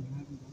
you haven't